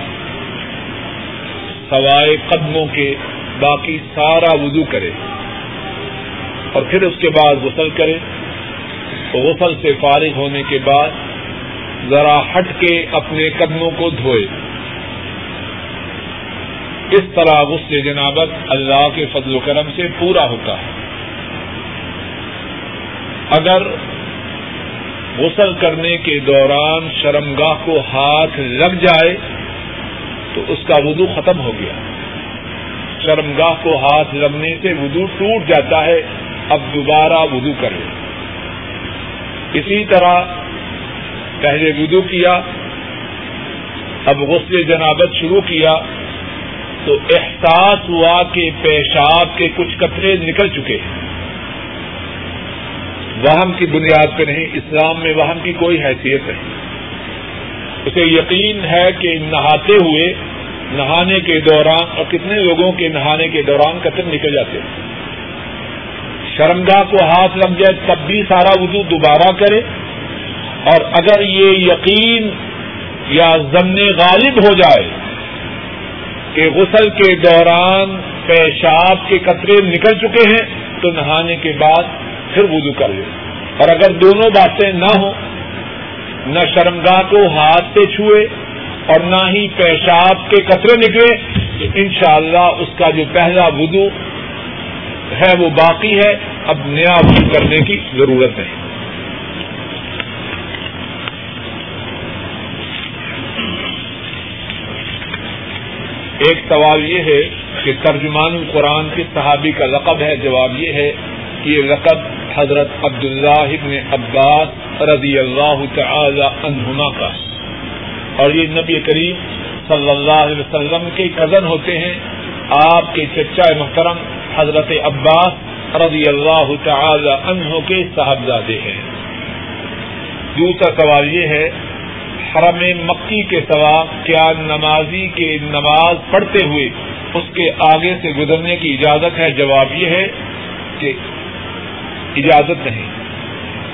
سوائے قدموں کے باقی سارا وضو کرے، اور پھر اس کے بعد غسل کرے۔ تو غسل سے فارغ ہونے کے بعد ذرا ہٹ کے اپنے قدموں کو دھوئے۔ اس طرح غسل جنابت اللہ کے فضل و کرم سے پورا ہوتا ہے۔ اگر غسل کرنے کے دوران شرمگاہ کو ہاتھ لگ جائے تو اس کا وضو ختم ہو گیا۔ شرمگاہ کو ہاتھ لگنے سے وضو ٹوٹ جاتا ہے۔ اب دوبارہ وضو کرے۔ اسی طرح پہلے وضو کیا، اب غسل جنابت شروع کیا۔ تو احساس ہوا کہ پیشاب کے کچھ قطرے نکل چکے۔ ہیں وہم کی بنیاد پہ نہیں، اسلام میں وہم کی کوئی حیثیت نہیں۔ اسے یقین ہے کہ نہاتے ہوئے، نہانے کے دوران، اور کتنے لوگوں کے نہانے کے دوران قطر نکل جاتے۔ ہیں شرمگاہ کو ہاتھ لگ جائے تب بھی سارا وضو دوبارہ کرے۔ اور اگر یہ یقین یا ضمن غالب ہو جائے کہ غسل کے دوران پیشاب کے قطرے نکل چکے ہیں، تو نہانے کے بعد پھر وضو کر لے اور اگر دونوں باتیں نہ ہوں، نہ شرمگاہ کو ہاتھ سے چھوئے اور نہ ہی پیشاب کے قطرے نکلے، تو انشاءاللہ اس کا جو پہلا وضو ہے وہ باقی ہے۔ اب نیا وضو کرنے کی ضرورت نہیں۔ ایک سوال یہ ہے کہ ترجمان القرآن کے صحابی کا لقب ہے، جواب یہ ہے کہ یہ لقب حضرت عبداللہ ابن عباس رضی اللہ تعالی عنہما کا اور یہ نبی کریم صلی اللہ علیہ وسلم کے کزن ہوتے ہیں۔ آپ کے چچا محترم حضرت عباس رضی اللہ تعالی عنہ کے صاحبزادے ہیں۔ دوسرا سوال یہ ہے حرم مکی کے سوا کیا نمازی کے نماز پڑھتے ہوئے اس کے آگے سے گزرنے کی اجازت ہے؟ جواب یہ ہے کہ اجازت نہیں۔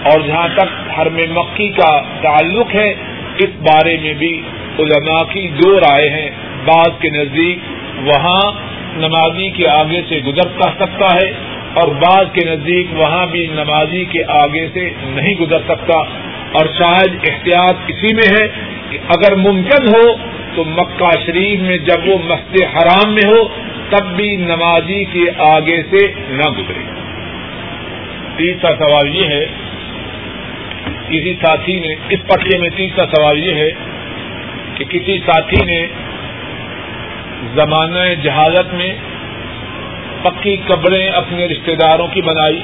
اور جہاں تک حرم مکی کا تعلق ہے، اس بارے میں بھی علماء کی دو رائے ہیں۔ بعض کے نزدیک وہاں نمازی کے آگے سے گزر سکتا ہے اور بعض کے نزدیک وہاں بھی نمازی کے آگے سے نہیں گزر سکتا۔ اور شاید احتیاط اسی میں ہے کہ اگر ممکن ہو تو مکہ شریف میں جب وہ مسجد حرام میں ہو، تب بھی نمازی کے آگے سے نہ گزرے۔ تیسرا سوال یہ ہے، کسی ساتھی نے، اس پٹے میں تیسرا سوال یہ ہے کہ کسی ساتھی نے زمانہ جہالت میں پکی قبریں اپنے رشتے داروں کی بنائی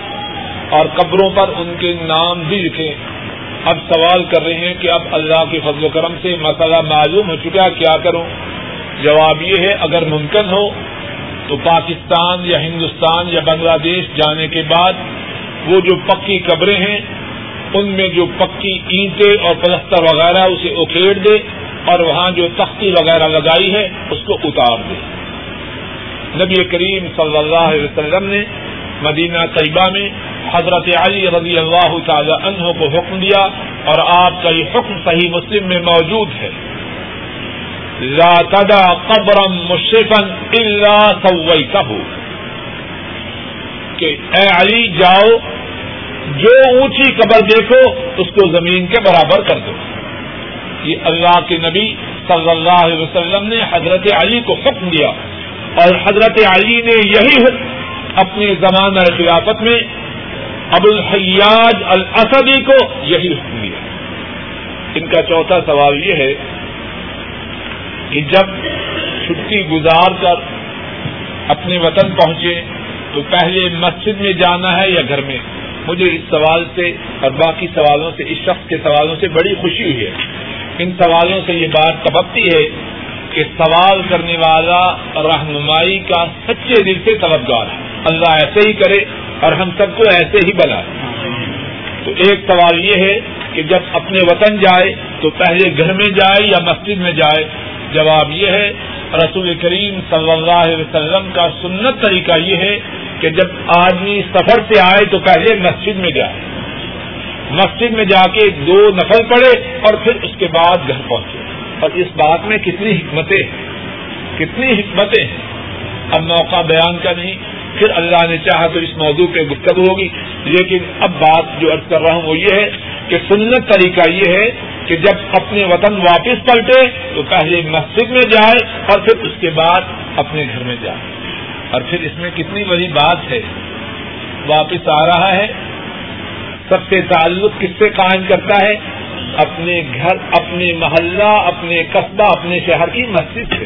اور قبروں پر ان کے نام بھی لکھے۔ اب سوال کر رہے ہیں کہ اب اللہ کے فضل و کرم سے مسئلہ معلوم ہو چکا کیا کروں؟ جواب یہ ہے، اگر ممکن ہو تو پاکستان یا ہندوستان یا بنگلہ دیش جانے کے بعد وہ جو پکی قبریں ہیں، ان میں جو پکی اینٹیں اور پلستر وغیرہ اسے اکھیڑ دے اور وہاں جو تختی وغیرہ لگائی ہے، اس کو اتار دے۔ نبی کریم صلی اللہ علیہ وسلم نے مدینہ طیبہ میں حضرت علی رضی اللہ تعالی عنہ کو حکم دیا اور آپ کا یہ حکم صحیح مسلم میں موجود ہے۔ لا تدا قبرم مشرفن اللہ سوئی کہ اے علی جاؤ، جو اونچی قبر دیکھو، اس کو زمین کے برابر کر دو۔ یہ اللہ کے نبی صلی اللہ علیہ وسلم نے حضرت علی کو حکم دیا۔ اور حضرت علی نے یہی حکم اپنے زمانہ خلافت میں ابو الحیاج الاسدی کو یہی حکم دیا۔ ان کا چوتھا سوال یہ ہے کہ جب چھٹی گزار کر اپنے وطن پہنچے تو پہلے مسجد میں جانا ہے یا گھر میں؟ مجھے اس سوال سے اور باقی سوالوں سے، اس شخص کے سوالوں سے بڑی خوشی ہوئی ہے۔ ان سوالوں سے یہ بات تبکتی ہے کہ سوال کرنے والا رہنمائی کا سچے دل سے طلبگار ہے۔ اللہ ایسے ہی کرے اور ہم سب کو ایسے ہی بنا تو ایک سوال یہ ہے کہ جب اپنے وطن جائے تو پہلے گھر میں جائے یا مسجد میں جائے؟ جواب یہ ہے، رسول کریم صلی اللہ علیہ وسلم کا سنت طریقہ یہ ہے کہ جب آدمی سفر سے آئے تو پہلے مسجد میں جائے۔ مسجد میں جا کے دو نفل پڑے اور پھر اس کے بعد گھر پہنچے۔ اور اس بات میں کتنی حکمتیں کتنی حکمتیں اب موقع بیان کا نہیں، پھر اللہ نے چاہا تو اس موضوع پہ گفتگو ہوگی۔ لیکن اب بات جو ارد کر رہا ہوں وہ یہ ہے کہ سنت طریقہ یہ ہے کہ جب اپنے وطن واپس پلٹے تو پہلے مسجد میں جائے اور پھر اس کے بعد اپنے گھر میں جائے۔ اور پھر اس میں کتنی بڑی بات ہے، واپس آ رہا ہے۔ سب سے تعلق کس سے قائم کرتا ہے؟ اپنے گھر، اپنے محلہ، اپنے قصبہ، اپنے شہر کی مسجد سے۔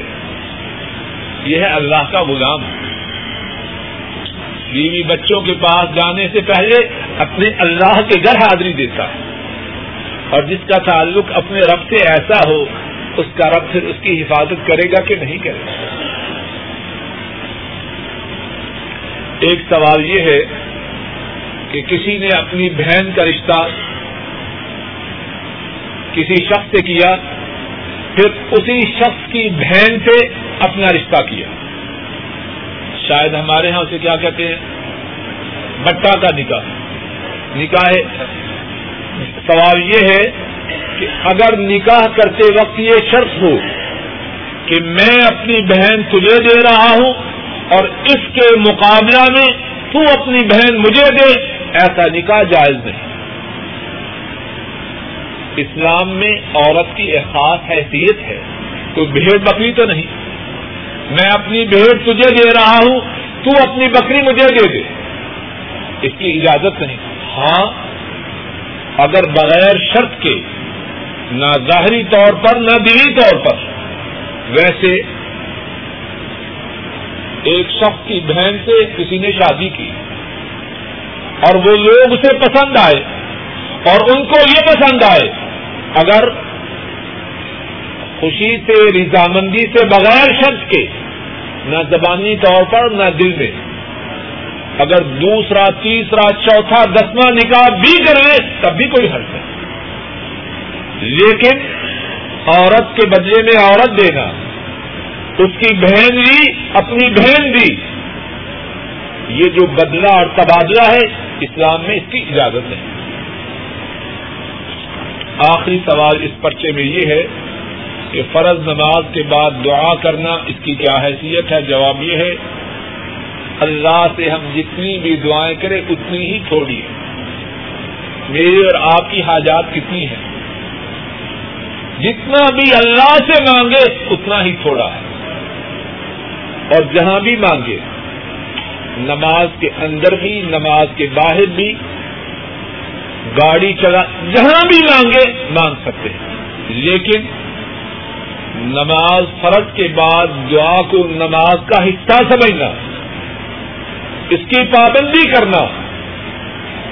یہ ہے اللہ کا غلام۔ بیوی بچوں کے پاس جانے سے پہلے اپنے اللہ کے گھر حاضری دیتا۔ ہے اور جس کا تعلق اپنے رب سے ایسا ہو، اس کا رب پھر اس کی حفاظت کرے گا کہ نہیں کرے گا۔ ایک سوال یہ ہے کہ کسی نے اپنی بہن کا رشتہ کسی شخص سے کیا، پھر اسی شخص کی بہن سے اپنا رشتہ کیا۔ شاید ہمارے ہاں اسے کیا کہتے ہیں؟ بٹا کا نکاح۔ نکاح سوال یہ ہے کہ اگر نکاح کرتے وقت یہ شرط ہو کہ میں اپنی بہن تجھے دے رہا ہوں اور اس کے مقابلہ میں تو اپنی بہن مجھے دے، ایسا نکاح جائز نہیں۔ اسلام میں عورت کی احساس حیثیت ہے۔ کوئی بھیڑ بکری تو نہیں۔ میں اپنی بھیڑ تجھے دے رہا ہوں، تو اپنی بکری مجھے دے دے۔ اس کی اجازت نہیں۔ ہاں اگر بغیر شرط کے، نہ ظاہری طور پر، نہ دلی طور پر۔ ویسے، ایک شخص کی بہن سے کسی نے شادی کی اور وہ لوگ اسے پسند آئے اور ان کو یہ پسند آئے اگر خوشی سے، رضامندی سے بغیر شرط کے، نہ زبانی طور پر، نہ دل میں، اگر دوسرا، تیسرا، چوتھا، دسواں نکاح بھی کر لے تب بھی کوئی حرض نہیں۔ لیکن عورت کے بدلے میں عورت دینا، اس کی بہن بھی، اپنی بہن بھی، یہ جو بدلہ اور تبادلہ ہے، اسلام میں اس کی اجازت نہیں۔ آخری سوال اس پرچے میں یہ ہے کہ فرض نماز کے بعد دعا کرنا اس کی کیا حیثیت ہے؟ جواب یہ ہے، اللہ سے ہم جتنی بھی دعائیں کریں اتنی ہی تھوڑی ہے میری اور آپ کی حاجات کتنی ہیں؟ جتنا بھی اللہ سے مانگے اتنا ہی تھوڑا ہے۔ اور جہاں بھی مانگے، نماز کے اندر بھی، نماز کے باہر بھی گاڑی چلا، جہاں بھی مانگے، مانگ سکتے ہیں۔ لیکن نماز فرض کے بعد دعا کو نماز کا حصہ سمجھنا، اس کی پابندی کرنا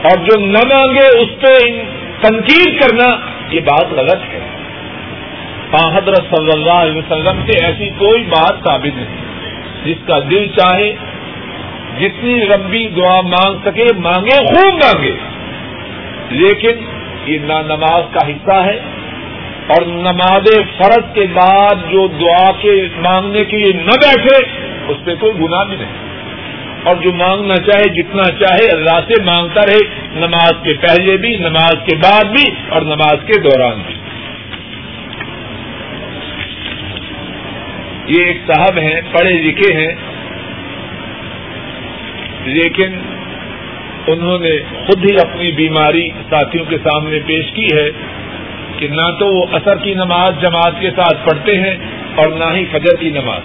اور جو نہ مانگے، اس پہ تنقید کرنا، یہ بات غلط ہے۔ حضرت صلی اللہ علیہ وسلم سے ایسی کوئی بات ثابت نہیں۔ جس کا دل چاہے، جتنی لمبی دعا مانگ سکے، مانگے، خوب مانگے۔ لیکن یہ نہ نماز کا حصہ ہے اور نماز فرض کے بعد جو دعا کے مانگنے کے لیے نہ بیٹھے، اس پہ کوئی گناہ بھی نہیں۔ اور جو مانگنا چاہے، جتنا چاہے، اللہ سے مانگتا رہے۔ نماز کے پہلے بھی، نماز کے بعد بھی اور نماز کے دوران بھی۔ یہ ایک صاحب ہیں، پڑھے لکھے ہیں۔ لیکن انہوں نے خود ہی اپنی بیماری ساتھیوں کے سامنے پیش کی ہے کہ نہ تو وہ اثر کی نماز جماعت کے ساتھ پڑھتے ہیں اور نہ ہی فجر کی نماز۔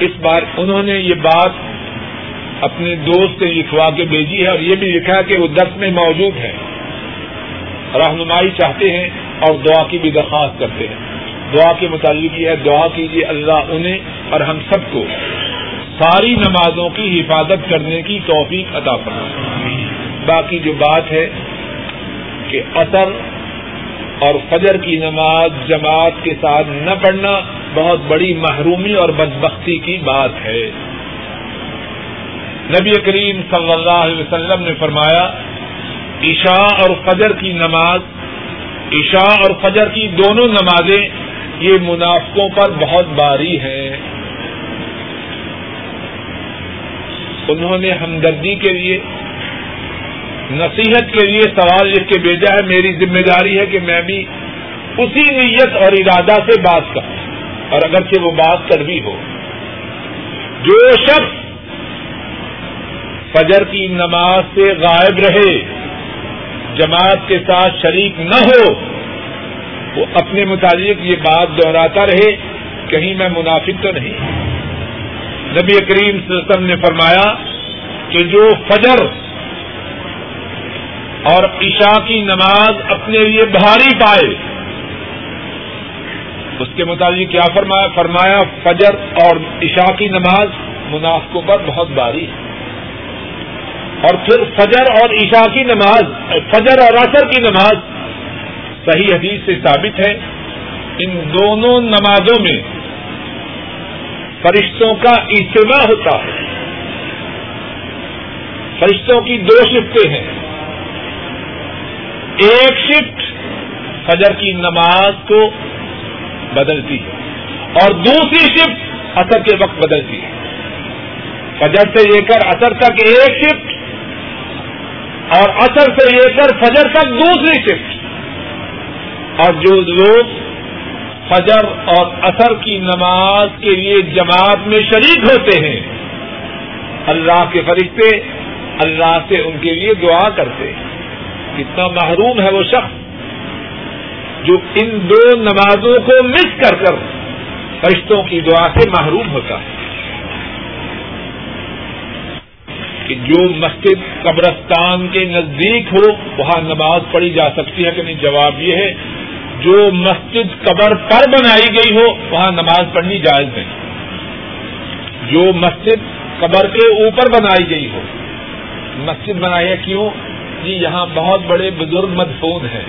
اس بار انہوں نے یہ بات اپنے دوست سے لکھوا کے بھیجی ہے اور یہ بھی لکھا کہ وہ درس میں موجود ہیں۔ رہنمائی چاہتے ہیں اور دعا کی بھی درخواست کرتے ہیں۔ دعا کے متعلق یہ ہے، دعا کیجیے اللہ انہیں اور ہم سب کو ساری نمازوں کی حفاظت کرنے کی توفیق عطا فرمائے۔ باقی جو بات ہے کہ اثر اور فجر کی نماز جماعت کے ساتھ نہ پڑھنا بہت بڑی محرومی اور بدبختی کی بات ہے۔ نبی کریم صلی اللہ علیہ وسلم نے فرمایا، عشاء اور فجر کی نماز، عشاء اور فجر کی دونوں نمازیں یہ منافقوں پر بہت باری ہیں۔ انہوں نے ہمدردی کے لیے، نصیحت کے لیے سوال لکھ کے بھیجا ہے۔ میری ذمہ داری ہے کہ میں بھی اسی نیت اور ارادہ سے بات کروں۔ اور اگرچہ وہ بات کر بھی ہو۔ جو شخص فجر کی نماز سے غائب رہے، جماعت کے ساتھ شریک نہ ہو، وہ اپنے متعلق یہ بات دہراتا رہے، کہیں میں منافق تو نہیں۔ نبی کریم صلی اللہ علیہ وسلم نے فرمایا کہ جو فجر اور عشاء کی نماز اپنے لیے بھاری پائے، اس کے مطابق کیا فرمایا؟ فرمایا، فجر اور عشاء کی نماز منافقوں پر بہت باری ہے۔ اور پھر فجر اور عشاء کی نماز، فجر اور اثر کی نماز صحیح حدیث سے ثابت ہے۔ ان دونوں نمازوں میں فرشتوں کا اجتماع ہوتا ہے۔ فرشتوں کی دو شفٹیں ہیں۔ ایک شفٹ فجر کی نماز کو بدلتی ہے اور دوسری شفٹ اثر کے وقت بدلتی ہے۔ فجر سے لے کر اثر تک ایک شفٹ اور اثر سے لے کر فجر تک دوسری شفٹ۔ اور جو لوگ فجر اور اثر کی نماز کے لیے جماعت میں شریک ہوتے ہیں۔ اللہ کے فرشتے اللہ سے ان کے لیے دعا کرتے ہیں۔ کتنا محروم ہے وہ شخص جو ان دو نمازوں کو مس کر کر فرشتوں کی دعا سے محروم ہوتا ہے۔ کہ جو مسجد قبرستان کے نزدیک ہو، وہاں نماز پڑھی جا سکتی ہے کہ نہیں؟ جواب یہ ہے جو مسجد قبر پر بنائی گئی ہو، وہاں نماز پڑھنی جائز نہیں۔ جو مسجد قبر کے اوپر بنائی گئی ہو۔ مسجد بنائی ہے کیوں؟ جی یہاں بہت بڑے بزرگ مدفون ہیں۔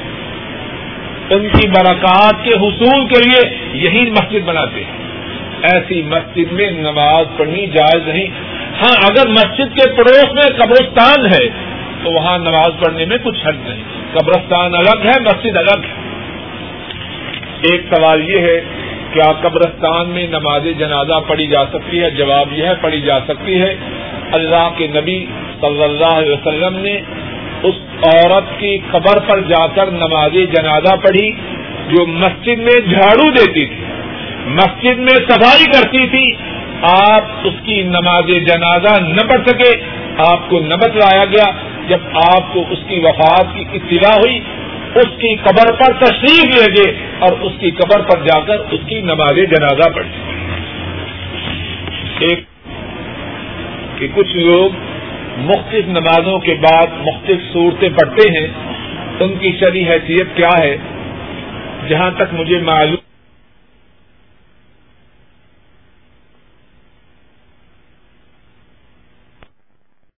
ان کی برکات کے حصول کے لیے یہی مسجد بناتے ہیں۔ ایسی مسجد میں نماز پڑھنی جائز نہیں۔ ہاں اگر مسجد کے پڑوس میں قبرستان ہے، تو وہاں نماز پڑھنے میں کچھ حد نہیں۔ قبرستان الگ ہے، مسجد الگ ہے۔ ایک سوال یہ ہے، کیا قبرستان میں نماز جنازہ پڑھی جا سکتی ہے؟ جواب یہ ہے، پڑھی جا سکتی ہے۔ اللہ کے نبی صلی اللہ علیہ وسلم نے اس عورت کی قبر پر جا کر نماز جنازہ پڑھی جو مسجد میں جھاڑو دیتی تھی، مسجد میں صفائی کرتی تھی۔ آپ اس کی نماز جنازہ نہ پڑھ سکے، آپ کو نہ بتلایا گیا۔ جب آپ کو اس کی وفات کی اطلاع ہوئی اس کی قبر پر تشریف لے گئے اور اس کی قبر پر جا کر اس کی نماز جنازہ پڑھی۔ ایک کہ کچھ لوگ مختلف نمازوں کے بعد مختلف صورتیں پڑھتے ہیں، ان کی شرح حیثیت کیا ہے؟ جہاں تک مجھے معلوم